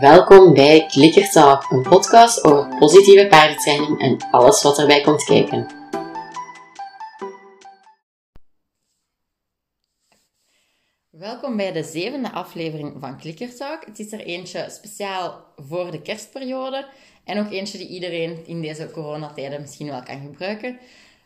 Welkom bij Clicker Talk, een podcast over positieve paardentraining en alles wat erbij komt kijken. Welkom bij de zevende aflevering van Clicker Talk. Het is er eentje speciaal voor de kerstperiode en ook eentje die iedereen in deze coronatijden misschien wel kan gebruiken.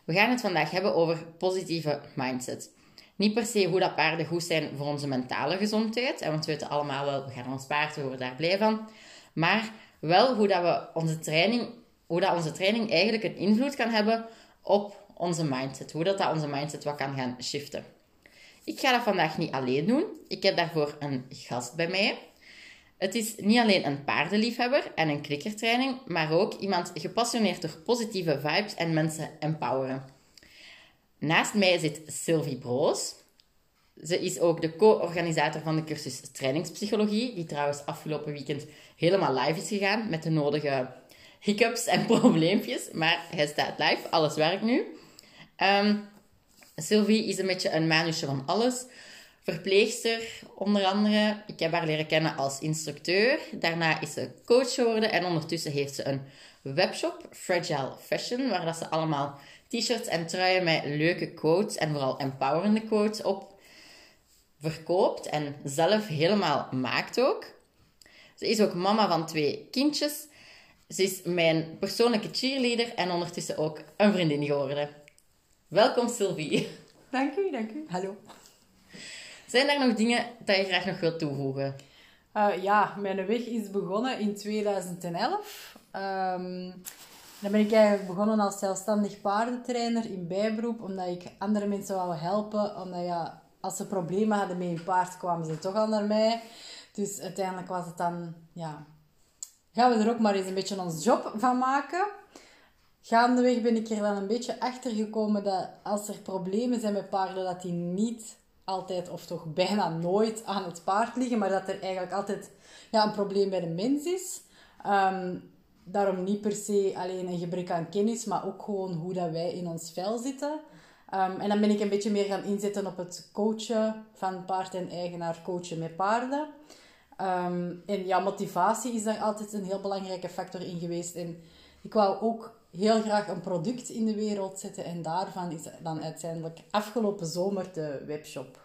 We gaan het vandaag hebben over positieve mindset. Niet per se hoe dat paarden goed zijn voor onze mentale gezondheid. Want we weten allemaal wel, we gaan ons paard, we worden daar blij van. Maar wel hoe dat we onze training, hoe dat onze training eigenlijk een invloed kan hebben op onze mindset. Hoe dat, dat onze mindset wat kan gaan shiften. Ik ga dat vandaag niet alleen doen. Ik heb daarvoor een gast bij mij. Het is niet alleen een paardenliefhebber en een klikkertraining, maar ook iemand gepassioneerd door positieve vibes en mensen empoweren. Naast mij zit Sylvie Broos. Ze is ook de co-organisator van de cursus trainingspsychologie, die trouwens afgelopen weekend helemaal live is gegaan met de nodige hiccups en probleempjes. Maar hij staat live, alles werkt nu. Um, Sylvie is een beetje een manusje van alles. Verpleegster, onder andere. Ik heb haar leren kennen als instructeur. Daarna is ze coach geworden en ondertussen heeft ze een webshop, Fragile Fashion, waar dat ze allemaal t-shirts en truien met leuke quotes en vooral empowerende quotes op verkoopt en zelf helemaal maakt ook. Ze is ook mama van twee kindjes. Ze is mijn persoonlijke cheerleader en ondertussen ook een vriendin geworden. Welkom Sylvie. Dank u, dank u. Hallo. Zijn er nog dingen dat je graag nog wilt toevoegen? Uh, ja, mijn weg is begonnen in 2011. Um, dan ben ik eigenlijk begonnen als zelfstandig paardentrainer in bijberoep, omdat ik andere mensen wou helpen. Omdat ja, als ze problemen hadden met een paard, kwamen ze toch al naar mij. Dus uiteindelijk was het dan, ja, gaan we er ook maar eens een beetje ons job van maken. Gaandeweg ben ik er dan een beetje achter gekomen dat als er problemen zijn met paarden, dat die niet altijd, of toch bijna nooit, aan het paard liggen, maar dat er eigenlijk altijd ja, een probleem bij de mens is. Um, daarom niet per se alleen een gebrek aan kennis, maar ook gewoon hoe dat wij in ons vel zitten. Um, en dan ben ik een beetje meer gaan inzetten op het coachen van paard en eigenaar, coachen met paarden. Um, en ja, motivatie is daar altijd een heel belangrijke factor in geweest. En ik wou ook heel graag een product in de wereld zetten. En daarvan is dan uiteindelijk afgelopen zomer de webshop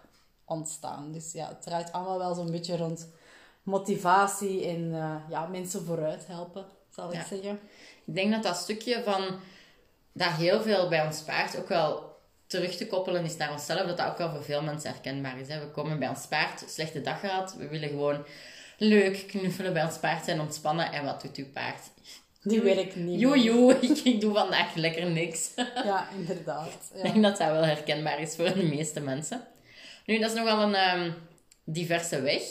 ontstaan. Dus ja, het draait allemaal wel zo'n beetje rond motivatie en uh, ja, mensen vooruit helpen zal ik zeggen. Ik denk dat dat stukje van dat heel veel bij ons paard ook wel terug te koppelen is naar onszelf, dat dat ook wel voor veel mensen herkenbaar is. Hè. We komen bij ons paard, slechte dag gehad, we willen gewoon leuk knuffelen bij ons paard zijn, ontspannen. En wat doet uw paard? Die werkt niet. Joe, ik, ik doe vandaag lekker niks. Ja, inderdaad. Ja. Ik denk dat dat wel herkenbaar is voor de meeste mensen. Nu, dat is nogal een um, diverse weg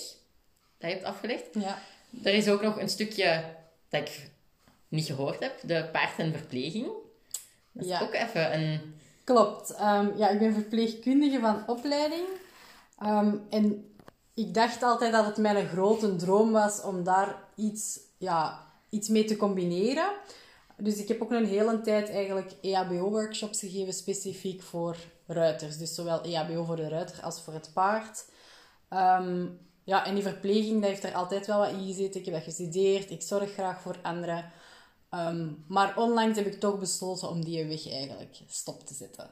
dat je hebt afgelegd. Ja. Er is ook nog een stukje dat ik niet gehoord heb. De paard en verpleging. Dat is ja. ook even een... Klopt. Um, ja, ik ben verpleegkundige van opleiding. Um, en ik dacht altijd dat het mijn grote droom was om daar iets, ja, iets mee te combineren. Dus ik heb ook een hele tijd eigenlijk EHBO-workshops gegeven specifiek voor ruiters. Dus zowel EHBO voor de ruiter als voor het paard. Um, ja, en die verpleging, dat heeft er altijd wel wat in gezeten. Ik heb dat gestudeerd. Ik zorg graag voor anderen. Um, maar onlangs heb ik toch besloten om die weg eigenlijk stop te zetten.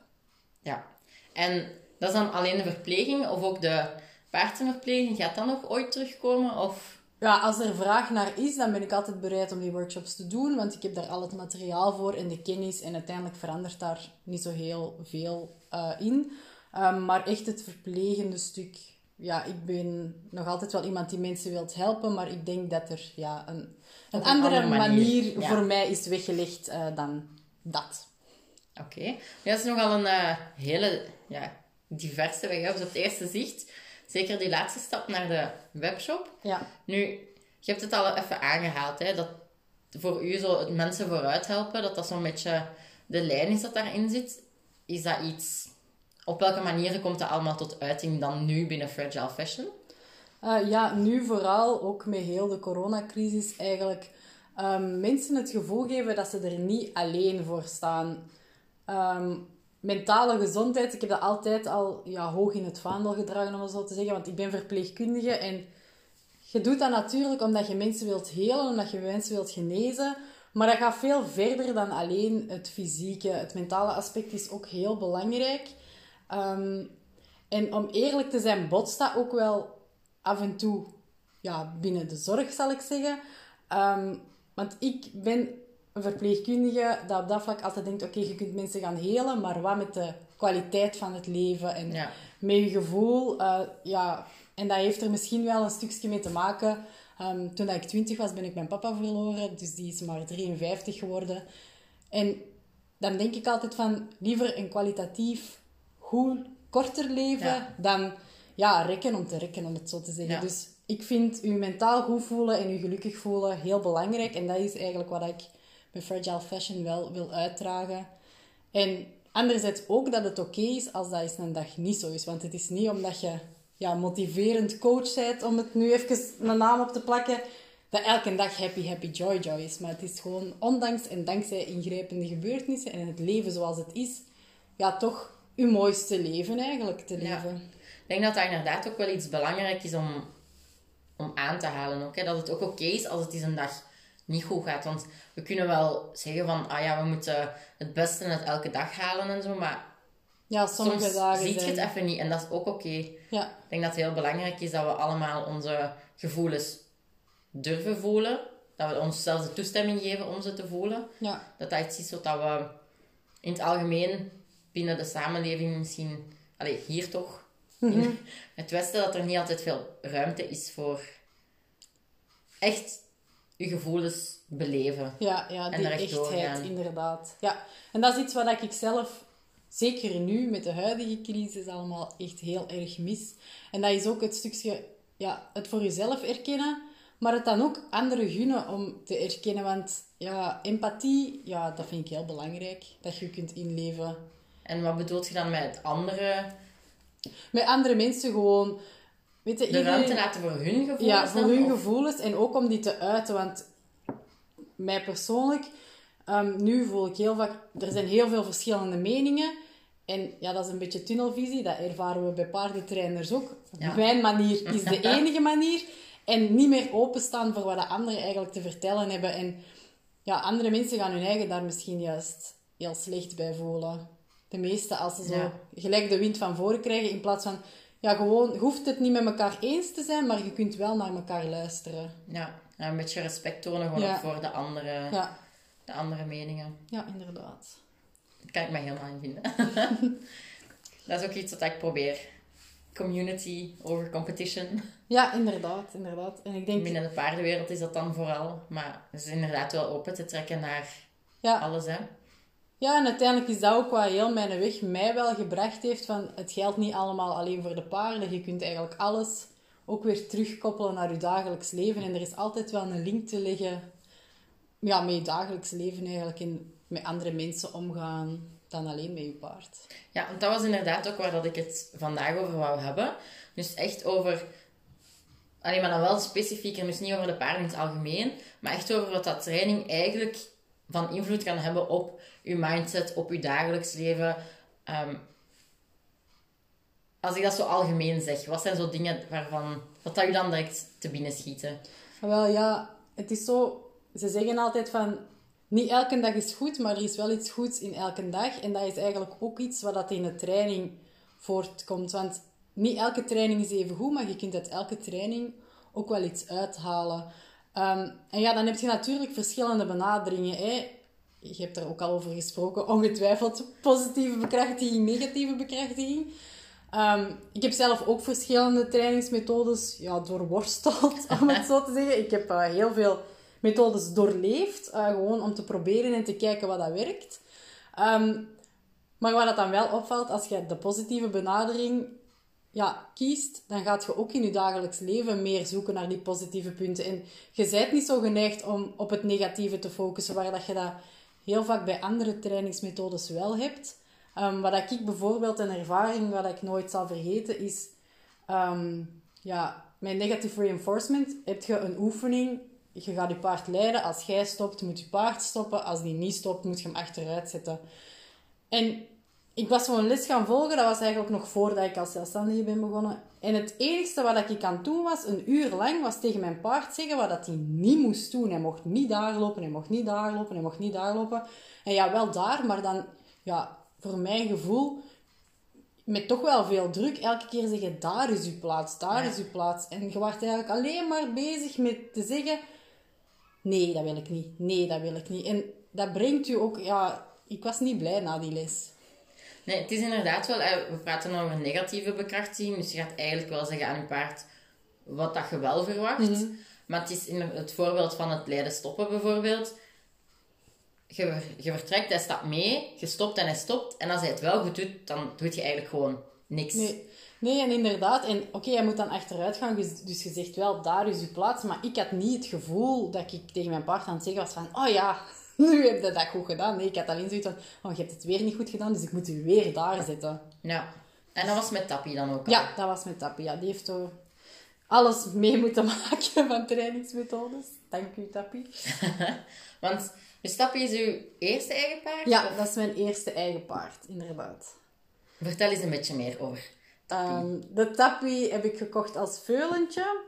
Ja. En dat is dan alleen de verpleging of ook de paardenverpleging? Gaat dat nog ooit terugkomen? Of... Ja, als er vraag naar is, dan ben ik altijd bereid om die workshops te doen. Want ik heb daar al het materiaal voor en de kennis. En uiteindelijk verandert daar niet zo heel veel uh, in. Um, maar echt het verplegende stuk ja, ik ben nog altijd wel iemand die mensen wilt helpen, maar ik denk dat er ja, een, een, andere, manier, voor mij is weggelegd uh, dan dat. Oké. Okay. Ja, dat is nogal een uh, hele ja, diverse weg. Dus op het eerste zicht, zeker die laatste stap naar de webshop. Ja. Nu, je hebt het al even aangehaald, hè, dat voor u zo het mensen vooruit helpen, dat dat zo'n beetje de lijn is dat daarin zit. Is dat iets op welke manieren komt dat allemaal tot uiting dan nu binnen Fragile Fashion? Uh, ja, nu vooral ook met heel de coronacrisis eigenlijk um, mensen het gevoel geven dat ze er niet alleen voor staan. Um, mentale gezondheid, ik heb dat altijd al ja, hoog in het vaandel gedragen, om het zo te zeggen. Want ik ben verpleegkundige en je doet dat natuurlijk omdat je mensen wilt helen, omdat je mensen wilt genezen. Maar dat gaat veel verder dan alleen het fysieke. Het mentale aspect is ook heel belangrijk. Ehm, en om eerlijk te zijn, botst dat ook wel af en toe ja, binnen de zorg, zal ik zeggen. Ehm, want ik ben een verpleegkundige dat op dat vlak altijd denkt: oké, je kunt mensen gaan helen, maar wat met de kwaliteit van het leven en met je gevoel. Uh, ja, en dat heeft er misschien wel een stukje mee te maken. Um, toen ik twintig was, ben ik mijn papa verloren, dus die is maar 53 geworden. En dan denk ik altijd van liever een kwalitatief goed korter leven dan ja, rekken om te rekken, om het zo te zeggen. Dus ik vind u mentaal goed voelen en u gelukkig voelen heel belangrijk. En dat is eigenlijk wat ik bij Fragile Fashion wel wil uitdragen. En anderzijds ook dat het oké is als dat eens een dag niet zo is. Want het is niet omdat je ja, motiverend coach bent, om het nu even een naam op te plakken, dat elke dag happy, happy, joy, joy is. Maar het is gewoon ondanks en dankzij ingrijpende gebeurtenissen en het leven zoals het is, ja, toch uw mooiste leven eigenlijk te leven. Ik denk dat dat inderdaad ook wel iets belangrijk is om, om aan te halen. Ook, hè? Dat het ook oké is als het eens een dag niet goed gaat. Want we kunnen wel zeggen van, ah ja, we moeten het beste uit elke dag halen en zo, maar ja, sommige Soms dagen ziet je het even niet en dat is ook oké. Ja. Ik denk dat het heel belangrijk is dat we allemaal onze gevoelens durven voelen. Dat we onszelf de toestemming geven om ze te voelen. Ja. Dat dat iets is wat we in het algemeen binnen de samenleving misschien... Allee, hier toch, in mhm. het Westen, dat er niet altijd veel ruimte is voor echt je gevoelens beleven. Ja, ja die echtheid, inderdaad. Ja, en dat is iets wat ik zelf zeker nu met de huidige crisis allemaal echt heel erg mis. En dat is ook het stukje, ja, het voor jezelf erkennen, maar het dan ook anderen gunnen om te erkennen. Want ja, empathie, ja, dat vind ik heel belangrijk, dat je kunt inleven. En wat bedoelt je dan met andere... Met andere mensen gewoon... Weet je, de ruimte laten voor hun gevoelens Ja, voor hun gevoelens en ook om die te uiten. Want mij persoonlijk Ehm, nu voel ik heel vaak, er zijn heel veel verschillende meningen. En ja, dat is een beetje tunnelvisie. Dat ervaren we bij paardentrainers ook. Mijn manier is de enige manier. En niet meer openstaan voor wat de anderen eigenlijk te vertellen hebben. En ja, andere mensen gaan hun eigen daar misschien juist heel slecht bij voelen. De meeste als ze zo gelijk de wind van voren krijgen. In plaats van, ja, gewoon, hoeft het niet met elkaar eens te zijn, maar je kunt wel naar elkaar luisteren. Ja, een beetje respect tonen gewoon voor de anderen. Ja de andere meningen. Ja, inderdaad. Kan ik mij helemaal in vinden. dat is ook iets wat ik probeer. Community over competition. Ja, inderdaad, inderdaad. En ik denk... Binnen de paardenwereld is dat dan vooral. Maar het is inderdaad wel open te trekken naar ja. alles, hè. Ja, en uiteindelijk is dat ook wat heel mijn weg mij wel gebracht heeft. Van, het geldt niet allemaal alleen voor de paarden. Je kunt eigenlijk alles ook weer terugkoppelen naar je dagelijks leven. En er is altijd wel een link te leggen ja, met je dagelijks leven eigenlijk in, met andere mensen omgaan dan alleen met je paard. Ja, want dat was inderdaad ook waar dat ik het vandaag over wou hebben. Dus echt over, alleen maar dan wel specifieker, dus niet over de paarden in het algemeen, maar echt over wat dat training eigenlijk van invloed kan hebben op je mindset, op je dagelijks leven. Ehm, als ik dat zo algemeen zeg, wat zijn zo dingen waarvan, wat dat je dan direct te binnen schieten? Wel ja, het is zo ze zeggen altijd van, niet elke dag is goed, maar er is wel iets goeds in elke dag. En dat is eigenlijk ook iets wat dat in de training voortkomt. Want niet elke training is even goed, maar je kunt uit elke training ook wel iets uithalen. Um, en ja, dan heb je natuurlijk verschillende benaderingen. Hè. Je hebt er ook al over gesproken, ongetwijfeld positieve bekrachtiging, negatieve bekrachtiging. Um, ik heb zelf ook verschillende trainingsmethodes ja, doorworsteld, om het zo te zeggen. Ik heb uh, heel veel methodes doorleefd. Uh, gewoon om te proberen en te kijken wat dat werkt. Um, maar wat dat dan wel opvalt, als je de positieve benadering ja, kiest, dan gaat je ook in je dagelijks leven meer zoeken naar die positieve punten. En je bent niet zo geneigd om op het negatieve te focussen, waar dat je dat heel vaak bij andere trainingsmethodes wel hebt. Um, wat ik bijvoorbeeld een ervaring wat ik nooit zal vergeten is, um, ja, met negative reinforcement heb je een oefening je gaat je paard leiden. Als jij stopt, moet je paard stoppen. Als die niet stopt, moet je hem achteruit zetten. En ik was gewoon les gaan volgen. Dat was eigenlijk nog voordat ik als zelfstandige ben begonnen. En het enige wat ik aan doen was, een uur lang, was tegen mijn paard zeggen wat dat hij niet moest doen. Hij mocht niet daar lopen, hij mocht niet daar lopen, hij mocht niet daar lopen. En ja, wel daar, maar dan, ja, voor mijn gevoel, met toch wel veel druk, elke keer zeggen, daar is uw plaats, daar is uw plaats. En je wordt eigenlijk alleen maar bezig met te zeggen, nee, dat wil ik niet, nee, dat wil ik niet. En dat brengt u ook, ja, ik was niet blij na die les. Nee, het is inderdaad wel, eh, we praten over negatieve bekrachtiging, dus je gaat eigenlijk wel zeggen aan je paard wat dat je wel verwacht. Mhm. Maar het is in het voorbeeld van het leiden stoppen bijvoorbeeld. Je, je vertrekt, hij stapt mee, je stopt en hij stopt. En als hij het wel goed doet, dan doet je eigenlijk gewoon niks. Nee, nee en inderdaad. En oké, hij moet dan achteruit gaan, dus dus je zegt wel, daar is uw plaats. Maar ik had niet het gevoel dat ik tegen mijn paard aan het zeggen was van, oh ja, nu heb je dat goed gedaan. Nee, ik had alleen zoiets van, oh, je hebt het weer niet goed gedaan, dus ik moet u weer daar zetten. Ja. En dat was met Tappie dan ook al. Ja, dat was met Tappie. Ja, die heeft zo alles mee moeten maken van trainingsmethodes. Dank u, Tappie. Want dus Tappie is uw eerste eigen paard? Ja, dat is mijn eerste eigen paard, inderdaad. Vertel eens een beetje meer over Tappie. Ehm, de Tappie heb ik gekocht als veulentje.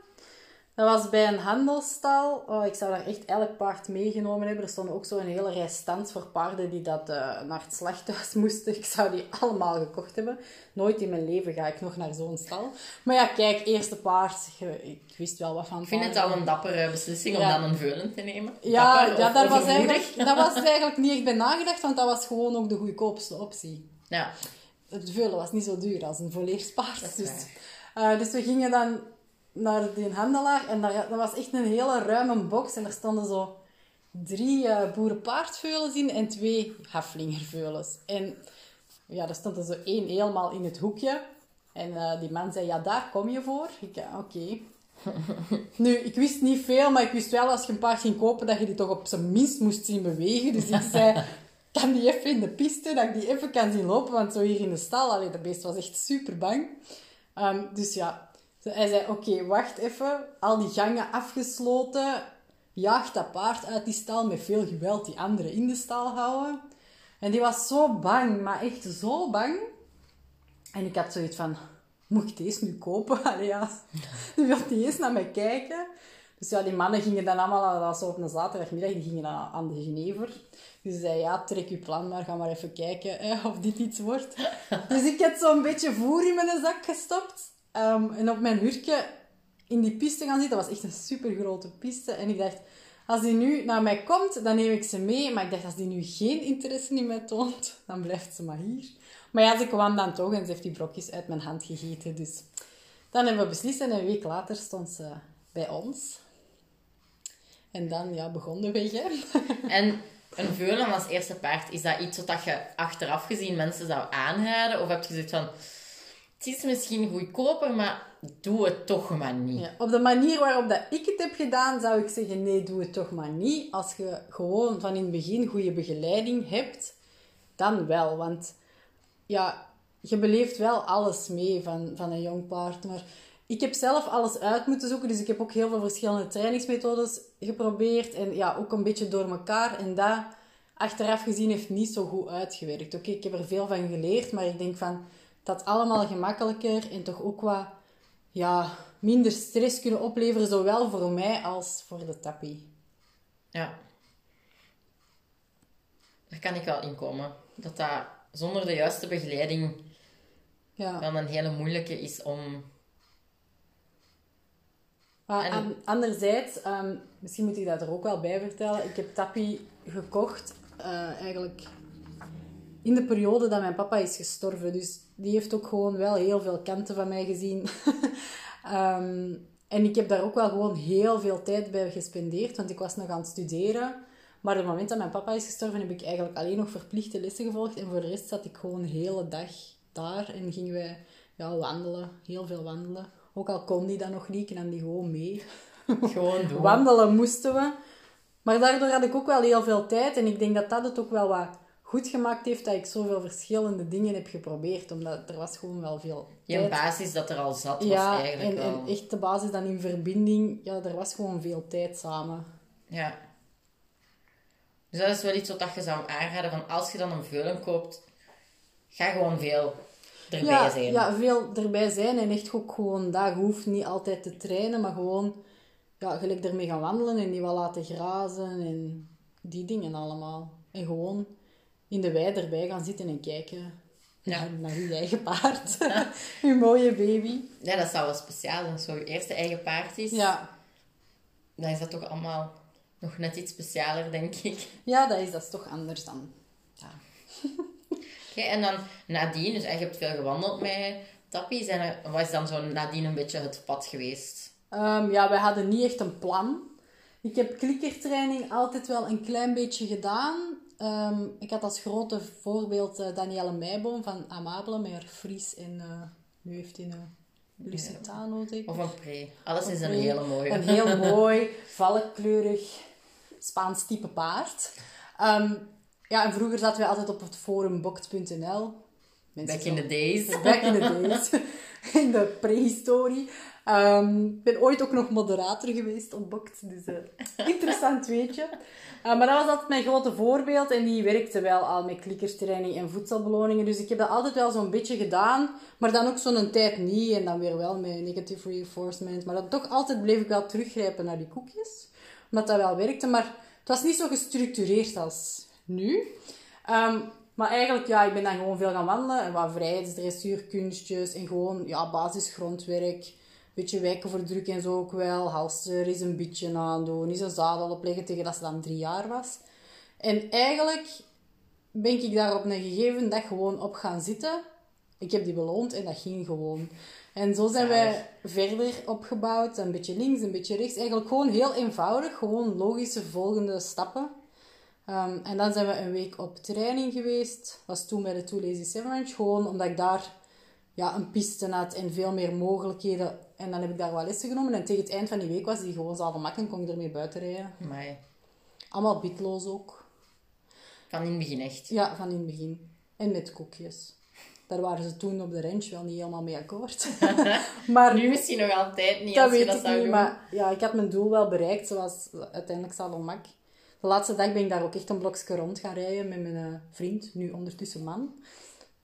Dat was bij een handelstal. Oh, ik zou daar echt elk paard meegenomen hebben. Er stond ook zo een hele rij stands voor paarden die dat, eh, naar het slachthuis moesten. Ik zou die allemaal gekocht hebben. Nooit in mijn leven ga ik nog naar zo'n stal. Maar ja, kijk, eerste paard. Ik wist wel wat van Ik vind het al een dappere beslissing om dan een veulen te nemen. Ja, Dapper ja daar, was eigenlijk, daar was eigenlijk niet echt bij nagedacht, want dat was gewoon ook de goedkoopste optie. Ja. Het veulen was niet zo duur als een volleerspaard. Dus, eh, dus we gingen dan naar die handelaar en daar, dat was echt een hele ruime box en er stonden zo drie eh boerenpaardveulens in en twee haflingerveulens. En ja, er stond er zo één helemaal in het hoekje. En eh, die man zei, ja, daar kom je voor. Ik, ja, oké. Nu, ik wist niet veel, maar ik wist wel als je een paard ging kopen, dat je die toch op zijn minst moest zien bewegen. Dus ik zei, kan die even in de piste, dat ik die even kan zien lopen, want zo hier in de stal, allee, de beest was echt super bang. Ehm, dus ja, hij zei, oké, wacht even, al die gangen afgesloten, jaag dat paard uit die stal met veel geweld die anderen in de stal houden. En die was zo bang, maar echt zo bang. En ik had zoiets van, moet ik deze nu kopen? Allee, ja. Die wil niet eens naar mij kijken. Dus ja, die mannen gingen dan allemaal, dat was op een zaterdagmiddag, die gingen dan aan de Genever. Dus ze zei, ja, trek je plan maar, ga maar even kijken of dit iets wordt. Dus ik had zo'n beetje voer in mijn zak gestopt. Ehm, en op mijn hurkje in die piste gaan zitten. Dat was echt een super grote piste. En ik dacht, als die nu naar mij komt, dan neem ik ze mee. Maar ik dacht, als die nu geen interesse in mij toont, dan blijft ze maar hier. Maar ja, ze kwam dan toch en ze heeft die brokjes uit mijn hand gegeten. Dus dan hebben we beslist en een week later stond ze bij ons. En dan ja, begon de weg. Hè. En een veulen als eerste paard, is dat iets wat je achteraf gezien mensen zou aanraden? Of heb je gezegd van, het is misschien goedkoper, maar doe het toch maar niet. Op de manier waarop dat ik het heb gedaan, zou ik zeggen, nee, doe het toch maar niet. Als je gewoon van in het begin goede begeleiding hebt, dan wel. Want ja, je beleeft wel alles mee van, van een jong. Maar ik heb zelf alles uit moeten zoeken, dus ik heb ook heel veel verschillende trainingsmethodes geprobeerd. En ja, ook een beetje door elkaar. En dat, achteraf gezien, heeft niet zo goed uitgewerkt. Oké, ik heb er veel van geleerd, maar ik denk van, dat allemaal gemakkelijker en toch ook wat ja, minder stress kunnen opleveren, zowel voor mij als voor de tappie. Ja. Daar kan ik wel in komen. Dat dat zonder de juiste begeleiding Ja. wel een hele moeilijke is om... Maar En- an- anderzijds, ehm, misschien moet ik dat er ook wel bij vertellen. Ik heb Tappie gekocht eh, eigenlijk in de periode dat mijn papa is gestorven. Dus die heeft ook gewoon wel heel veel kanten van mij gezien. Ehm, en ik heb daar ook wel gewoon heel veel tijd bij gespendeerd, want ik was nog aan het studeren. Maar op het moment dat mijn papa is gestorven, heb ik eigenlijk alleen nog verplichte lessen gevolgd. En voor de rest zat ik gewoon de hele dag daar en gingen wij ja, wandelen. Heel veel wandelen. Ook al kon die dat nog niet, ik nam die gewoon mee. Gewoon doen. Wandelen moesten we. Maar daardoor had ik ook wel heel veel tijd. En ik denk dat dat het ook wel wat goed gemaakt heeft dat ik zoveel verschillende dingen heb geprobeerd. Omdat er was gewoon wel veel Je tijd. basis dat er al zat, was Ja, eigenlijk en, en echt de basis dan in verbinding. Ja, er was gewoon veel tijd samen. Ja. Dus dat is wel iets wat dat je zou aanraden. Van als je dan een veulen koopt, Ga gewoon veel erbij ja, zijn. Ja, veel erbij zijn en echt ook gewoon daar hoeft niet altijd te trainen, maar gewoon ja, gelijk ermee gaan wandelen en die wel laten grazen en die dingen allemaal. En gewoon in de wei erbij gaan zitten en kijken Ja. naar, naar je eigen paard. je mooie baby. Ja, dat zou wel speciaal zijn. Zo je eerste eigen paard is. Ja. Dan is dat toch allemaal nog net iets specialer, denk ik. ja, dat is, dat is toch anders dan. Ja. Oké, en dan nadien, dus je hebt veel gewandeld met Tappie. Zijn er, wat is dan zo nadien een beetje het pad geweest? Ehm, ja, wij hadden niet echt een plan. Ik heb klikkertraining altijd wel een klein beetje gedaan. Ehm, ik had als grote voorbeeld eh, Danielle Meijboom van Amabele met haar Fries en eh, nu heeft hij een Lusitano, zeker. Of een pre? Alles is een Pre. hele mooie. Een heel mooi, valkkleurig Spaans type paard. Ehm, ja, en vroeger zaten wij altijd op het forum bokt.nl. Mensen Back in the days. Back in the days. in de prehistorie. Ehm, Ik ben ooit ook nog moderator geweest op Bokt. Dus eh, interessant weetje. Uh, maar dat was altijd mijn grote voorbeeld. En die werkte wel al met klikkerstraining en voedselbeloningen. Dus ik heb dat altijd wel zo'n beetje gedaan. Maar dan ook zo'n tijd niet. En dan weer wel met negative reinforcement. Maar dan toch altijd bleef ik wel teruggrijpen naar die koekjes. Omdat dat wel werkte. Maar het was niet zo gestructureerd als nu. Ehm, maar eigenlijk, ja, ik ben dan gewoon veel gaan wandelen. En wat vrijheidsdressuurkunstjes. En gewoon, ja, basisgrondwerk. Beetje wijken voor druk en zo ook wel. Halster is een beetje aandoen. Is een zadel opleggen tegen dat ze dan drie jaar was. En eigenlijk ben ik daar op een gegeven dag gewoon op gaan zitten. Ik heb die beloond en dat ging gewoon. En zo zijn wij verder opgebouwd. Een beetje links, een beetje rechts. Eigenlijk gewoon heel eenvoudig. Gewoon logische volgende stappen. Um, en dan zijn we een week op training geweest. Was toen bij de Too Lazy Ranch. Gewoon omdat ik daar ja, een piste had en veel meer mogelijkheden. En dan heb ik daar wel lessen genomen. En tegen het eind van die week was die gewoon zadelmak en kon ik ermee buiten rijden. Maar Allemaal bitloos ook. van in het begin echt. Ja, van in het begin. En met koekjes. Daar waren ze toen op de ranch wel niet helemaal mee akkoord. maar Nu misschien nog altijd niet dat als je weet dat ik zou niet. doen. Maar ja, ik had mijn doel wel bereikt. Zoals uiteindelijk Sadelmak. De laatste dag ben ik daar ook echt een blokje rond gaan rijden met mijn eh, vriend. Nu ondertussen man.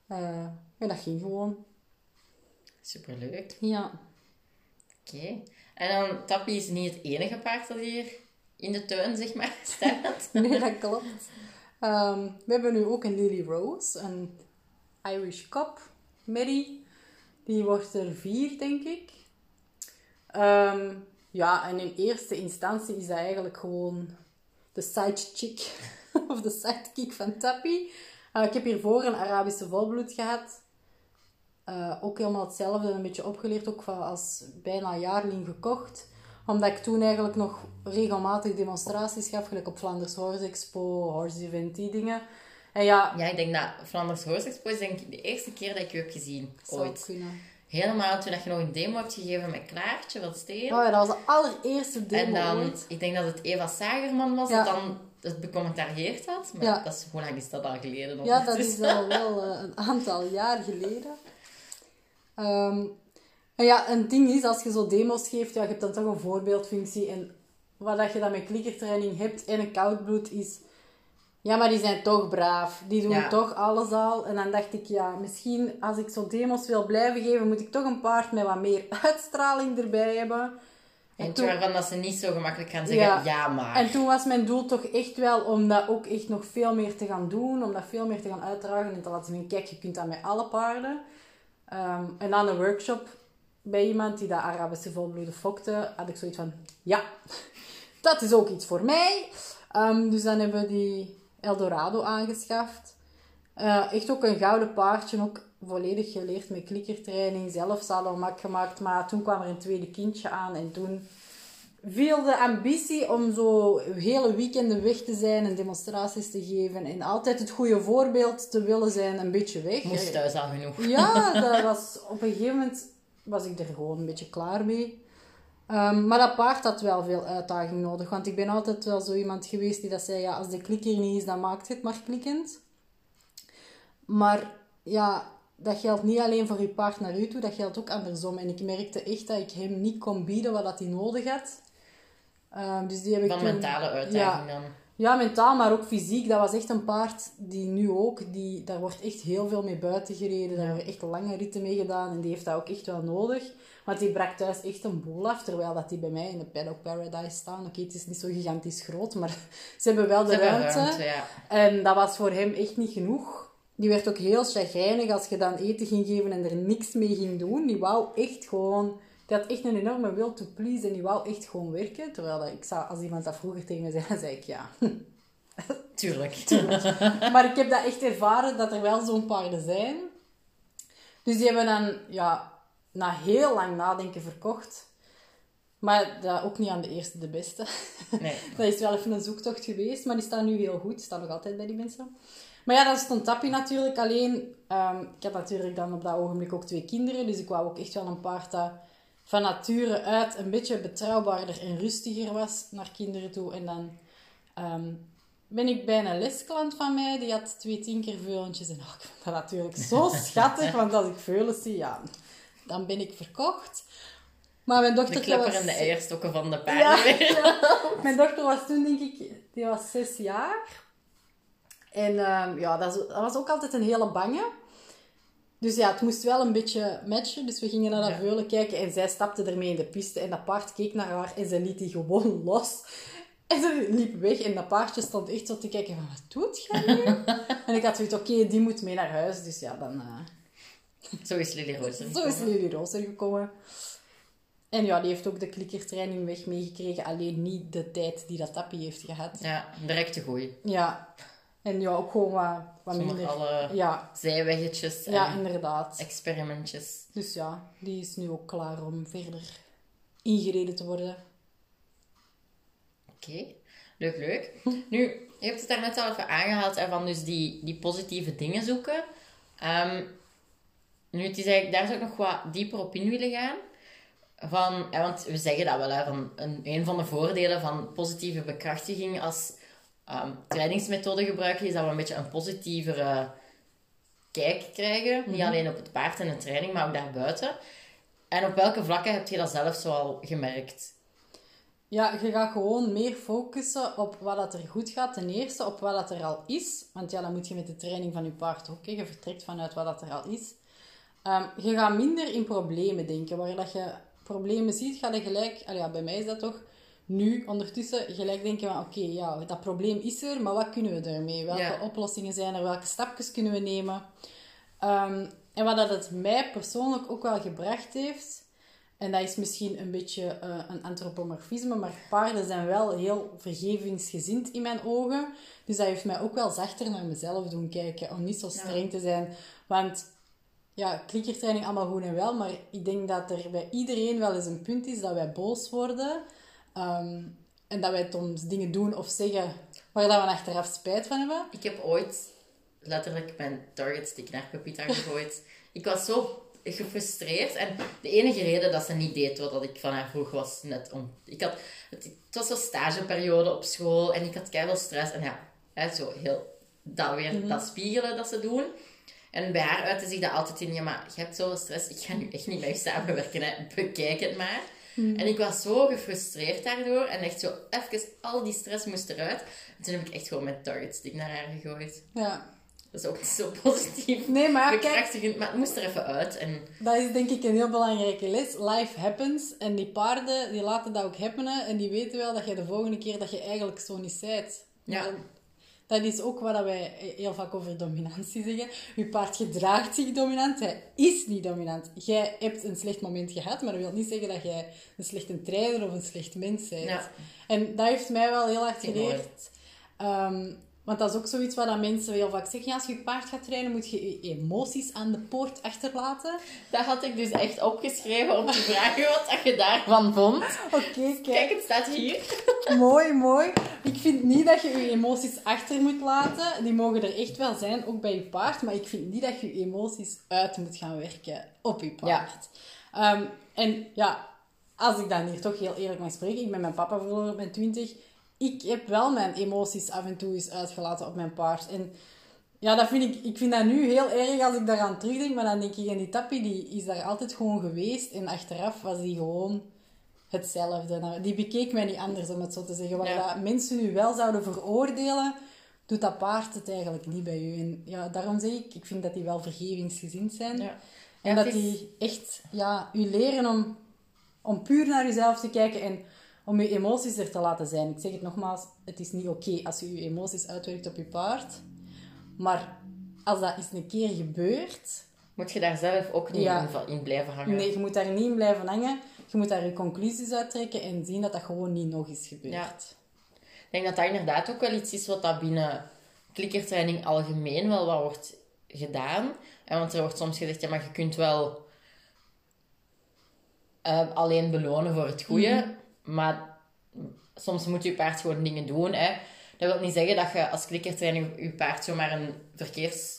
Eh, en dat ging gewoon. Superleuk. Ja. Oké. En dan Tappie is niet het enige paard dat hier in de tuin, zeg maar, staat. Nee, dat klopt. Ehm, we hebben nu ook een Lily Rose, een Irish Cop, Mary. Die wordt er vier, denk ik. Ehm, ja, en in eerste instantie is dat eigenlijk gewoon de side chick of de sidekick van Tappy. Uh, ik heb hiervoor een Arabische volbloed gehad. Uh, ook helemaal hetzelfde, een beetje opgeleerd, ook van als bijna jaarling gekocht. Omdat ik toen eigenlijk nog regelmatig demonstraties gaf, gelijk op Flanders Horse Expo, Horse Event, die dingen. En ja, Ja, ik denk dat Flanders Horse Expo is denk ik de eerste keer dat ik je heb gezien. zou Ooit. kunnen. Helemaal toen dat je nog een demo hebt gegeven met Klaartje van Steen. Oh ja, dat was de allereerste demo en dan, ooit. ik denk dat het Eva Sagerman was, Ja. dat dan het becommentarieerd had. Maar Ja. dat is, hoe lang is dat al geleden? Ja, dat is al wel eh, een aantal jaar geleden. Ehm, en ja, een ding is, als je zo demo's geeft, ja, je hebt dan toch een voorbeeldfunctie. En wat dat je dan met klikkertraining hebt en een koudbloed is... Ja, maar die zijn toch braaf. Die doen Ja. toch alles al. En dan dacht ik, ja, misschien als ik zo demo's wil blijven geven, moet ik toch een paard met wat meer uitstraling erbij hebben. En toen- waarvan dat ze niet zo gemakkelijk gaan zeggen, ja, maar. en toen was mijn doel toch echt wel om dat ook echt nog veel meer te gaan doen. Om dat veel meer te gaan uitdragen en te laten zien, kijk, je kunt dat met alle paarden. Ehm, en na een workshop bij iemand die dat Arabische volbloeden fokte, had ik zoiets van, ja, dat is ook iets voor mij. Ehm, dus dan hebben we die Eldorado aangeschaft. Eh, echt ook een gouden paardje, ook volledig geleerd met klikkertraining, zelf salonmak gemaakt. Maar toen kwam er een tweede kindje aan en toen viel de ambitie om zo hele weekenden weg te zijn en demonstraties te geven en altijd het goede voorbeeld te willen zijn een beetje weg. Moest thuis al genoeg. Ja, dat was, op een gegeven moment was ik er gewoon een beetje klaar mee. Ehm, maar dat paard had wel veel uitdaging nodig. Want ik ben altijd wel zo iemand geweest die dat zei... Ja, als de klikker niet is, dan maakt het maar klikkend. Maar ja, dat geldt niet alleen voor je paard naar u toe. Dat geldt ook andersom. En ik merkte echt dat ik hem niet kon bieden wat dat hij nodig had. Ehm, dus die heb ik Van toen- mentale Ja, uitdaging dan. Ja, mentaal, maar ook fysiek. Dat was echt een paard die nu ook, die, daar wordt echt heel veel mee buiten gereden. Daar worden echt lange ritten mee gedaan en die heeft dat ook echt wel nodig. Want die brak thuis echt een boel af, terwijl dat die bij mij in de Paddock Paradise staan. Oké, het is niet zo gigantisch groot, maar ze hebben wel de hebben ruimte. ruimte, ja. En dat was voor hem echt niet genoeg. Die werd ook heel chagrijnig als je dan eten ging geven en er niks mee ging doen. Die wou echt gewoon... Die had echt een enorme will to please en die wou echt gewoon werken. Terwijl dat ik zou, als iemand dat vroeger tegen me zei, dan zei ik ja. Tuurlijk. maar ik heb dat echt ervaren dat er wel zo'n paarden zijn. Dus die hebben dan ja, na heel lang nadenken verkocht. Maar dat ook niet aan de eerste de beste. Nee. dat is wel even een zoektocht geweest, maar die staan nu heel goed. Die staan nog altijd bij die mensen. Maar ja, dan stond Tappie natuurlijk alleen. ehm, ik had natuurlijk dan op dat ogenblik ook twee kinderen. Dus ik wou ook echt wel een paard dat van nature uit een beetje betrouwbaarder en rustiger was naar kinderen toe. En dan ehm, ben ik bij een lesklant van mij. Die had twee tinkerveulentjes. En oh, ik vond dat natuurlijk zo schattig. Want als ik veulens zie, ja, dan ben ik verkocht. Maar mijn dochter De klepper was... en de eierstokken van de paarden. ja. Mijn dochter was toen, denk ik, die was zes jaar. En ehm, ja, dat was ook altijd een hele bange. Dus ja, het moest wel een beetje matchen. Dus we gingen naar dat Ja. veulen kijken en zij stapte ermee in de piste. En dat paard keek naar haar en ze liet die gewoon los. En ze liep weg en dat paardje stond echt zo te kijken van, wat doet jij nu? en ik had zoiets, oké, die moet mee naar huis. Dus ja, dan... eh, Zo is Lily Roos. zo is. Lily Roos gekomen. En ja, die heeft ook de klikkertraining weg meegekregen. Alleen niet de tijd die dat Tappie heeft gehad. Ja, direct te goeie. Ja. En ja, ook gewoon wat, wat Zonder minder. alle Ja. zijweggetjes en ja, inderdaad. experimentjes. Dus ja, die is nu ook klaar om verder ingereden te worden. Oké, leuk, leuk. Nu, je hebt het daarnet al even aangehaald hè, van dus die, die positieve dingen zoeken. Ehm, nu, het is eigenlijk, daar zou ik nog wat dieper op in willen gaan. Van, want we zeggen dat wel, hè, van een, een van de voordelen van positieve bekrachtiging als ehm, trainingsmethode gebruiken, is dat we een beetje een positievere kijk krijgen. Niet alleen op het paard en de training, maar ook daarbuiten. En op welke vlakken heb je dat zelf zo al gemerkt? Ja, je gaat gewoon meer focussen op wat dat er goed gaat. Ten eerste op wat dat er al is. Want ja, dan moet je met de training van je paard ook. hè. Je vertrekt vanuit wat dat er al is. Ehm, je gaat minder in problemen denken. Waar dat je problemen ziet, ga je gelijk... ja, bij mij is dat toch nu ondertussen gelijk denken van... Oké, ja, dat probleem is er, maar wat kunnen we ermee? Welke oplossingen zijn er? Welke stapjes kunnen we nemen? Ehm, en wat dat het mij persoonlijk ook wel gebracht heeft... En dat is misschien een beetje eh, een antropomorfisme, maar paarden zijn wel heel vergevingsgezind in mijn ogen. Dus dat heeft mij ook wel zachter naar mezelf doen kijken, om niet zo streng te zijn. Want ja, klikkertraining allemaal goed en wel, maar ik denk dat er bij iedereen wel eens een punt is dat wij boos worden. Ehm, en dat wij soms dingen doen of zeggen waar dat we achteraf spijt van hebben. Ik heb ooit letterlijk mijn target stick naar Pepita gegooid. ik was zo gefrustreerd. En de enige reden dat ze niet deed wat dat ik van haar vroeg was net om... Ik had, het, het was zo'n stageperiode op school en ik had keihard stress. En ja, hè, zo heel... Dat weer, dat spiegelen dat ze doen. En bij haar uitte zich dat altijd in, ja, maar je hebt zoveel stress, ik ga nu echt niet met je samenwerken, hè. bekijk het maar. En ik was zo gefrustreerd daardoor en echt zo even, al die stress moest eruit. En toen heb ik echt gewoon mijn target stick naar haar gegooid. Ja. Dat is ook niet zo positief. Nee, maar ja, kijk, maar het moest er even uit. En Dat is denk ik een heel belangrijke les. Life happens. En die paarden, die laten dat ook happenen. En die weten wel dat je de volgende keer dat je eigenlijk zo niet zijt. Ja. Dat is ook wat wij heel vaak over dominantie zeggen. Je paard gedraagt zich dominant. Hij is niet dominant. Jij hebt een slecht moment gehad, maar dat wil niet zeggen dat jij een slechte trainer of een slecht mens bent. Ja. En dat heeft mij wel heel hard geleerd. Ehm, want dat is ook zoiets wat dat mensen heel vaak zeggen. Ja, als je paard gaat trainen, moet je je emoties aan de poort achterlaten. dat had ik dus echt opgeschreven om te vragen wat je daarvan vond. Oké, kijk. Kijk, het staat hier. Mooi, mooi. Ik vind niet dat je je emoties achter moet laten. Die mogen er echt wel zijn, ook bij je paard. Maar ik vind niet dat je je emoties uit moet gaan werken op je paard. Ehm, en ja, als ik dan hier toch heel eerlijk mag spreken. Ik ben mijn papa verloren op mijn twintig. Ik heb wel mijn emoties af en toe eens uitgelaten op mijn paard. En ja, dat vind ik, ik vind dat nu heel erg als ik daaraan terugdenk. Maar dan denk ik, en die tappie die is daar altijd gewoon geweest. En achteraf was die gewoon hetzelfde. Nou, Die bekeek mij niet anders, om het zo te zeggen. Waar Ja. dat mensen u wel zouden veroordelen, doet dat paard het eigenlijk niet bij u. En ja, daarom zeg ik, ik vind dat die wel vergevingsgezind zijn. Ja. En Ja, dat is- die echt ja, u leren om, om puur naar uzelf te kijken en om uw emoties er te laten zijn. Ik zeg het nogmaals, het is niet oké als je uw emoties uitwerkt op je paard. Maar als dat eens een keer gebeurt, Moet je daar zelf ook niet Ja. in, blijven hangen. nee, je moet daar niet in blijven hangen. Je moet daar je conclusies uit trekken en zien dat dat gewoon niet nog eens gebeurt. Ja. Ik denk dat dat inderdaad ook wel iets is wat dat binnen klikkertraining algemeen wel wat wordt gedaan. En want er wordt soms gezegd, ja, maar je kunt wel eh, alleen belonen voor het goede, maar soms moet je paard gewoon dingen doen. Hè. Dat wil niet zeggen dat je als klikkertraining je paard zomaar een verkeers...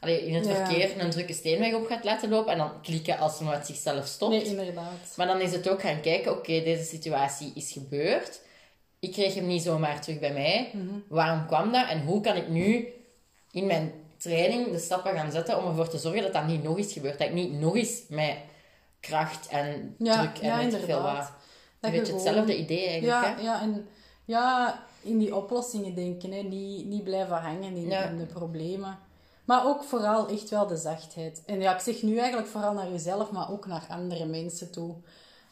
Allee, in het Ja. verkeer een drukke steenweg op gaat laten lopen en dan klikken als hij uit zichzelf stopt. Nee, inderdaad. Maar dan is het ook gaan kijken, oké, deze situatie is gebeurd. Ik kreeg hem niet zomaar terug bij mij. Mhm. Waarom kwam dat? En hoe kan ik nu in mijn training de stappen gaan zetten om ervoor te zorgen dat dat niet nog eens gebeurt? Dat ik niet nog eens met kracht en Ja, druk en ja, weet veel wat. Een je beetje gewoon- hetzelfde idee eigenlijk, Ja, hè? ja, en ja, in die oplossingen denken. Hè. Niet, niet blijven hangen in, Ja. in de problemen. Maar ook vooral echt wel de zachtheid. En ja, ik zeg nu eigenlijk vooral naar jezelf, maar ook naar andere mensen toe.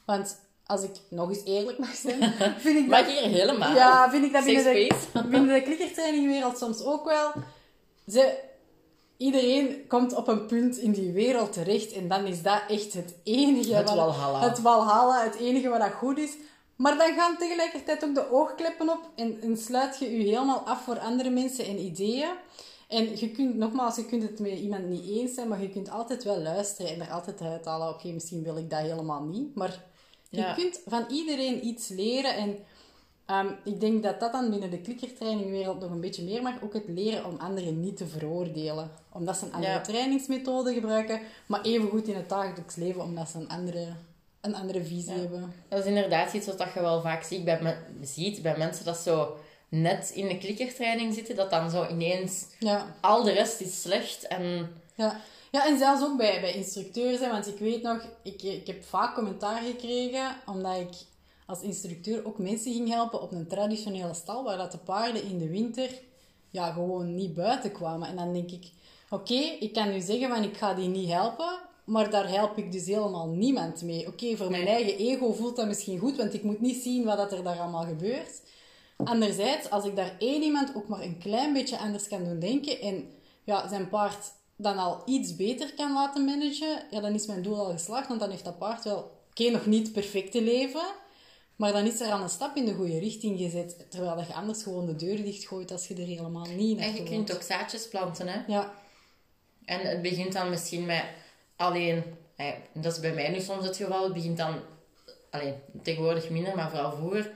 Want als ik nog eens eerlijk mag zijn, vind ik dat... hier helemaal. Ja, vind ik dat binnen de, binnen de klikkertrainingwereld soms ook wel. Ze, iedereen komt op een punt in die wereld terecht en dan is dat echt het enige. Het wat- walhalla. Het walhalla, het enige wat dat goed is. Maar dan gaan tegelijkertijd ook de oogkleppen op en, en sluit je je helemaal af voor andere mensen en ideeën. En je kunt, nogmaals, je kunt het met iemand niet eens zijn, maar je kunt altijd wel luisteren en er altijd uithalen. Oké, misschien wil ik dat helemaal niet, maar je Ja. kunt van iedereen iets leren. En ehm, ik denk dat dat dan binnen de klikkertrainingwereld nog een beetje meer mag. Ook het leren om anderen niet te veroordelen. Omdat ze een andere Ja. trainingsmethode gebruiken, maar evengoed in het dagelijks leven, omdat ze een andere, een andere visie Ja. hebben. Dat is inderdaad iets wat je wel vaak ziet bij, ziet bij mensen dat zo net in de klikkertraining zitten, dat dan zo ineens Ja. al de rest is slecht en... Ja. ja, en zelfs ook bij, bij instructeurs. Hè, want ik weet nog, ik, ik heb vaak commentaar gekregen, omdat ik als instructeur ook mensen ging helpen op een traditionele stal, waar dat de paarden in de winter ja, gewoon niet buiten kwamen. En dan denk ik, oké, ik kan nu zeggen van ik ga die niet helpen, maar daar help ik dus helemaal niemand mee. Oké, voor mijn Nee. eigen ego voelt dat misschien goed, want ik moet niet zien wat dat er daar allemaal gebeurt. Anderzijds, als ik daar één iemand ook maar een klein beetje anders kan doen denken en ja, zijn paard dan al iets beter kan laten managen, ja, dan is mijn doel al geslaagd, want dan heeft dat paard wel, oké, nog niet het perfecte leven, maar dan is er al een stap in de goede richting gezet, terwijl dat je anders gewoon de deur dichtgooit als je er helemaal niet En naartoe je kunt ook zaadjes planten, hè. Ja, En het begint dan misschien met alleen... Dat is bij mij nu soms het geval. Het begint dan... Alleen, tegenwoordig minder, maar vooral vroeger...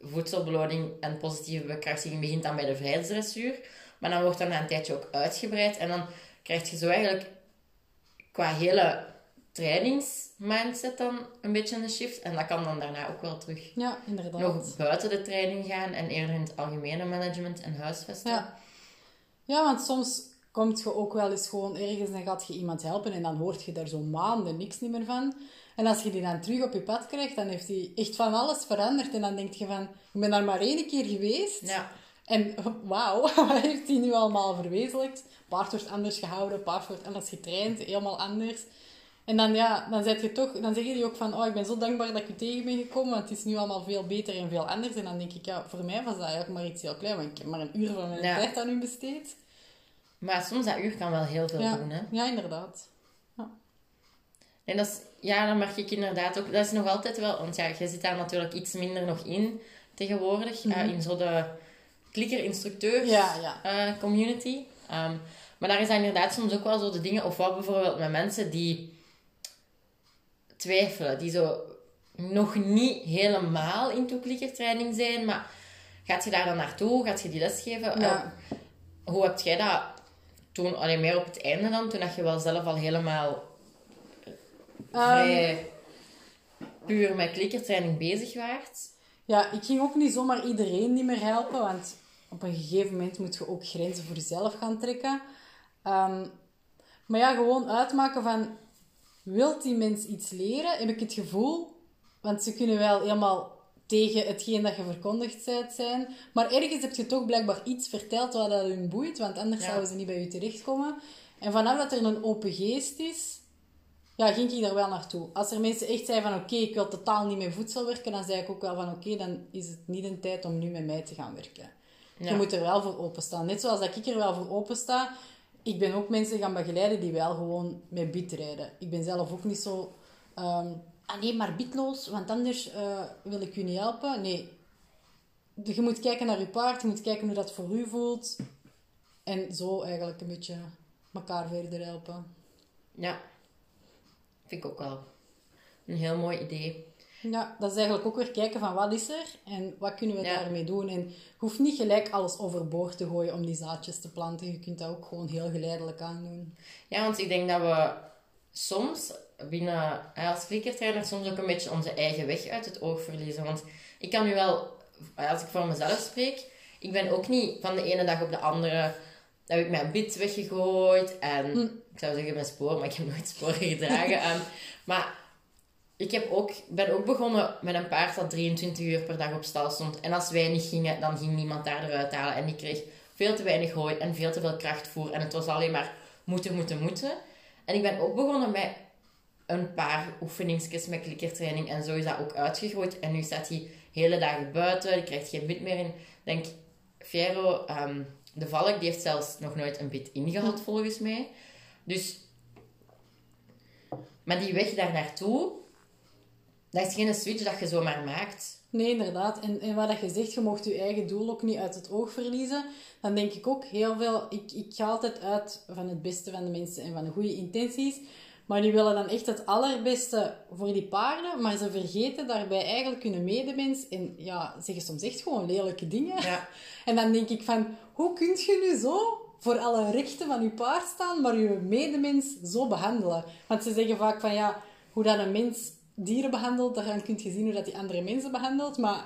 Voedselbeloning en positieve bekrachtiging begint dan bij de vrijheidsdressuur. Maar dan wordt dat na een tijdje ook uitgebreid. En dan krijg je zo eigenlijk qua hele trainingsmindset dan een beetje een shift. En dat kan dan daarna ook wel terug ja inderdaad. nog buiten de training gaan en eerder in het algemene management en huisvesten. Ja. ja, want soms komt je ook wel eens gewoon ergens en gaat je iemand helpen en dan hoort je daar zo maanden niks meer van. En als je die dan terug op je pad krijgt, dan heeft hij echt van alles veranderd. En dan denk je van, ik ben daar maar één keer geweest. Ja. En wauw, wat heeft hij nu allemaal verwezenlijkt? Paard wordt anders gehouden, paard wordt anders getraind, helemaal anders. En dan, ja, dan, zeg je toch, dan zeg je ook van, oh, ik ben zo dankbaar dat ik u tegen ben gekomen, want het is nu allemaal veel beter en veel anders. En dan denk ik, ja, voor mij was dat eigenlijk maar iets heel klein, want ik heb maar een uur van mijn Ja. tijd aan u besteed. Maar soms dat uur kan wel heel veel Ja, doen, hè. ja inderdaad. En dat is, ja, dan merk ik inderdaad ook, dat is nog altijd wel, want ja, je zit daar natuurlijk iets minder nog in tegenwoordig, eh, in zo de klikker-instructeurs Mhm. Ja, ja. eh, community. Ehm, maar daar is inderdaad soms ook wel zo de dingen, of wat bijvoorbeeld met mensen die twijfelen, die zo nog niet helemaal into klikkertraining zijn, maar gaat je daar dan naartoe, gaat je die lesgeven? Ja. Eh, hoe heb jij dat toen, alleen meer op het einde dan, toen dat je wel zelf al helemaal Ehm, vrij puur met klikkertraining bezig waart? Ja, ik ging ook niet zomaar iedereen niet meer helpen, want op een gegeven moment moet je ook grenzen voor jezelf gaan trekken. Ehm, maar ja, gewoon uitmaken van, wilt die mens iets leren? Heb ik het gevoel Want ze kunnen wel helemaal tegen hetgeen dat je verkondigd bent zijn. Maar ergens heb je toch blijkbaar iets verteld wat dat hun boeit, want anders Ja. zouden ze niet bij je terechtkomen. En vanaf dat er een open geest is, ja, ging ik daar wel naartoe. Als er mensen echt zeiden van oké, ik wil totaal niet met voedsel werken, dan zei ik ook wel van oké, dan is het niet een tijd om nu met mij te gaan werken. Ja. Je moet er wel voor openstaan. Net zoals dat ik er wel voor opensta. Ik ben ook mensen gaan begeleiden die wel gewoon met bit rijden. Ik ben zelf ook niet zo... ehm ah nee, maar bitloos, want anders eh, wil ik u niet helpen. Nee. Je moet kijken naar je paard, je moet kijken hoe dat voor u voelt. En zo eigenlijk een beetje elkaar verder helpen. Ja. Vind ik ook wel een heel mooi idee. Ja, dat is eigenlijk ook weer kijken van wat is er en wat kunnen we Ja. daarmee doen. En je hoeft niet gelijk alles overboord te gooien om die zaadjes te planten. Je kunt dat ook gewoon heel geleidelijk aan doen. Ja, want ik denk dat we soms binnen, als flikkertrainer, soms ook een beetje onze eigen weg uit het oog verliezen. Want ik kan nu wel, als ik voor mezelf spreek, ik ben ook niet van de ene dag op de andere, heb ik mijn bit weggegooid en, ik zou zeggen mijn spoor, maar ik heb nooit sporen gedragen. Ehm, maar ik heb ook, ben ook begonnen met een paard dat 23 uur per dag op stal stond. En als wij niet gingen, dan ging niemand daar eruit halen. En die kreeg veel te weinig hooi en veel te veel krachtvoer. En het was alleen maar moeten, moeten, moeten. En ik ben ook begonnen met een paar oefeningsjes met klikkertraining. En zo is dat ook uitgegroeid. En nu staat hij hele dagen buiten. Die krijgt geen bit meer in. Denk, Fiero, ehm, de valk, die heeft zelfs nog nooit een bit ingehad, volgens mij. Dus... Maar die weg daar naartoe, dat is geen switch dat je zomaar maakt. Nee, inderdaad. En, en wat dat je zegt, je mocht je eigen doel ook niet uit het oog verliezen. Dan denk ik ook heel veel... Ik, ik ga altijd uit van het beste van de mensen en van de goede intenties. Maar die willen dan echt het allerbeste voor die paarden. Maar ze vergeten daarbij eigenlijk hun medemens. En ja, zeggen soms echt gewoon lelijke dingen. Ja. En dan denk ik van... Hoe kun je nu zo voor alle rechten van je paard staan, maar je medemens zo behandelen? Want ze zeggen vaak van ja, hoe dat een mens dieren behandelt, dan kun je zien hoe dat die andere mensen behandelt. Maar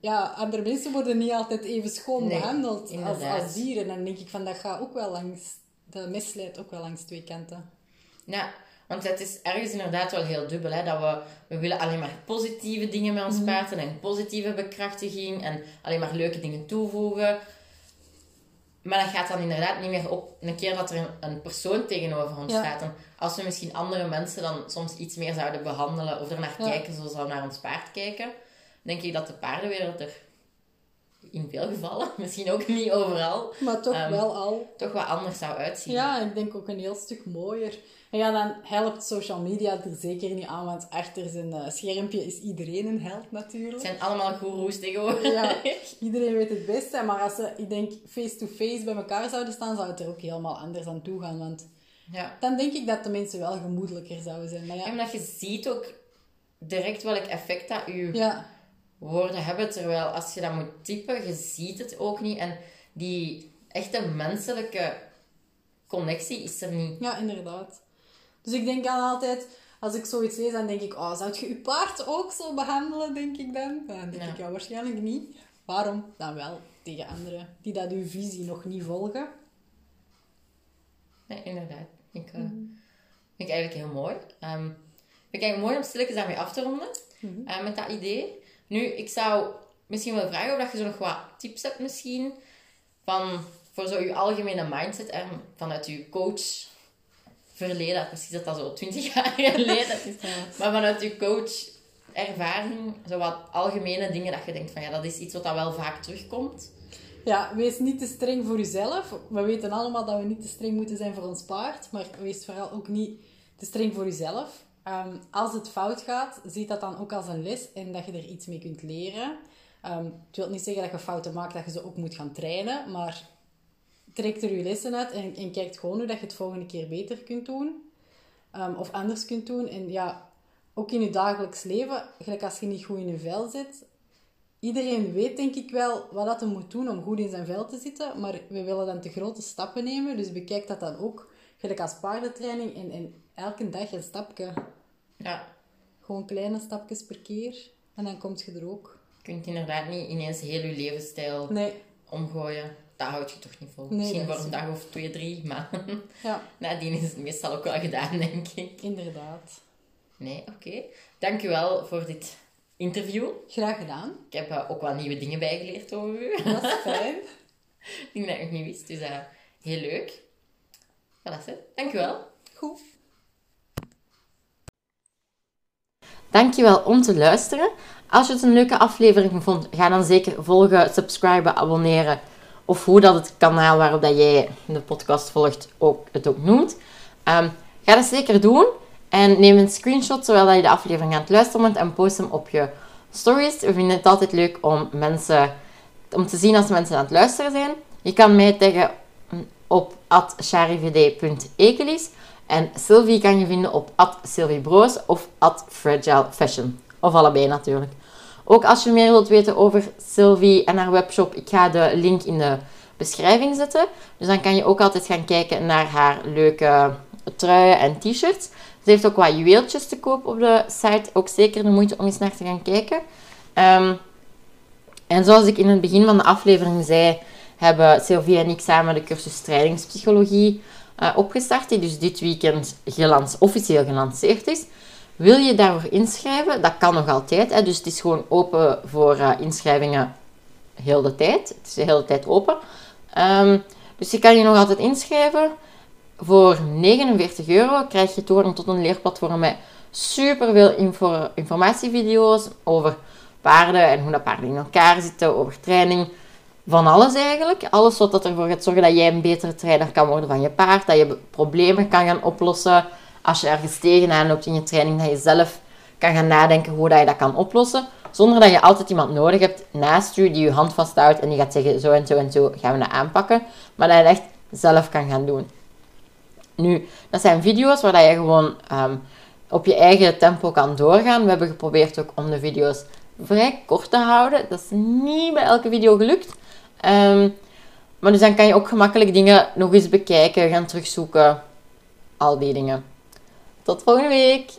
ja, andere mensen worden niet altijd even schoon Nee, behandeld als, als dieren. Dan denk ik van dat gaat ook wel langs... Dat mes leidt ook wel langs twee kanten. Ja, want het is ergens inderdaad wel heel dubbel. Hè? Dat we, we willen alleen maar positieve dingen met ons paard en positieve bekrachtiging en alleen maar leuke dingen toevoegen. Maar dat gaat dan inderdaad niet meer op een keer dat er een, persoon tegenover ons Ja. staat. En als we misschien andere mensen dan soms iets meer zouden behandelen of er naar Ja. kijken zoals we naar ons paard kijken, denk ik dat de paardenwereld er in veel gevallen, misschien ook niet overal, Maar toch Ehm, wel al. toch wat anders zou uitzien. Ja, ik denk ook een heel stuk mooier. En ja, dan helpt social media er zeker niet aan, want achter zijn eh, schermpje is iedereen een held natuurlijk. Het zijn allemaal goeroes tegenwoordig. Ja, iedereen weet het beste. Maar als ze, ik denk, face-to-face bij elkaar zouden staan, zou het er ook helemaal anders aan toe gaan. Want ja. dan denk ik dat de mensen wel gemoedelijker zouden zijn. Maar Ja, ja, omdat je ziet ook direct welk effect dat je ja, woorden hebben. Terwijl als je dat moet typen, je ziet het ook niet. En die echte menselijke connectie is er niet. ja, inderdaad. Dus ik denk dan altijd, als ik zoiets lees, dan denk ik, oh, zou je je paard ook zo behandelen, denk ik dan? Dan denk Ja. ik, ja, waarschijnlijk niet. Waarom? Dan wel tegen anderen die dat uw visie nog niet volgen. Nee, inderdaad. Ik, eh, vind ik eigenlijk heel mooi. Ehm vind ik eigenlijk mooi om stilletjes daarmee af te ronden. eh, met dat idee. Nu, ik zou misschien wel vragen of dat je zo nog wat tips hebt misschien. Van, voor zo je algemene mindset en vanuit je coach verleden. Precies dat dat zo 20 jaar geleden is. Maar vanuit je coach ervaring, zo wat algemene dingen dat je denkt van ja, dat is iets wat dat wel vaak terugkomt. Ja, wees niet te streng voor jezelf. We weten allemaal dat we niet te streng moeten zijn voor ons paard. Maar wees vooral ook niet te streng voor jezelf. Ehm, als het fout gaat, zie dat dan ook als een les en dat je er iets mee kunt leren. Ehm het wil niet zeggen dat je fouten maakt, dat je ze ook moet gaan trainen. Maar trek er je lessen uit en, en kijk gewoon hoe dat je het volgende keer beter kunt doen. Ehm, of anders kunt doen. En ja, ook in je dagelijks leven, gelijk als je niet goed in je vel zit, Iedereen weet denk ik wel wat dat hij moet doen om goed in zijn vel te zitten, maar we willen dan te grote stappen nemen, dus bekijk dat dan ook gelijk als paardentraining en, en elke dag een stapje. Ja, Gewoon kleine stapjes per keer en dan kom je er ook. je kunt inderdaad niet ineens heel je levensstijl Nee, omgooien. Dat houd je toch niet vol. Nee, Misschien voor een dag of twee, drie, maar ja, nadien is het meestal ook wel gedaan, denk ik. inderdaad. Nee, oké. Dankjewel voor dit interview. Graag gedaan. Ik heb uh, ook wel nieuwe dingen bijgeleerd over u. Dat is fijn. dingen dat ik nog niet wist, dus uh, heel leuk. Voilà, het. Dankjewel. Goed. Dankjewel om te luisteren. Als je het een leuke aflevering vond, ga dan zeker volgen, subscriben, abonneren. Of hoe dat het kanaal waarop dat jij de podcast volgt ook, het ook noemt. Um, ga dat zeker doen. En neem een screenshot terwijl je de aflevering aan het luisteren bent en post hem op je stories. We vinden het altijd leuk om, mensen, om te zien als mensen aan het luisteren zijn. Je kan mij taggen op charivd.ekelis. En Sylvie kan je vinden op @sylviebroos of @fragilefashion. Of allebei natuurlijk. Ook als je meer wilt weten over Sylvie en haar webshop, ik ga de link in de beschrijving zetten. Dus dan kan je ook altijd gaan kijken naar haar leuke truien en t-shirts. Ze heeft ook wat juweeltjes te koop op de site. Ook zeker de moeite om eens naar te gaan kijken. Um, en zoals ik in het begin van de aflevering zei, hebben Sylvie en ik samen de cursus trainingspsychologie uh, opgestart. Die dus dit weekend officieel gelanceerd is. Wil je daarvoor inschrijven? Dat kan nog altijd. Hè? Dus het is gewoon open voor uh, inschrijvingen heel de tijd. Het is de hele tijd open. Um, dus je kan je nog altijd inschrijven. Voor 49 euro krijg je toegang tot een leerplatform met superveel info informatievideo's over paarden en hoe dat paarden in elkaar zitten, over training. Van alles eigenlijk. Alles wat ervoor gaat zorgen dat jij een betere trainer kan worden van je paard. Dat je problemen kan gaan oplossen. Als je ergens tegenaan loopt in je training, dat je zelf kan gaan nadenken hoe dat je dat kan oplossen. Zonder dat je altijd iemand nodig hebt naast je die je hand vasthoudt en die gaat zeggen zo en zo en zo gaan we dat aanpakken. Maar dat je het echt zelf kan gaan doen. Nu, dat zijn video's waar je gewoon um, op je eigen tempo kan doorgaan. We hebben geprobeerd ook om de video's vrij kort te houden. Dat is niet bij elke video gelukt. Um, maar dus dan kan je ook gemakkelijk dingen nog eens bekijken, gaan terugzoeken. Al die dingen. Tot volgende week!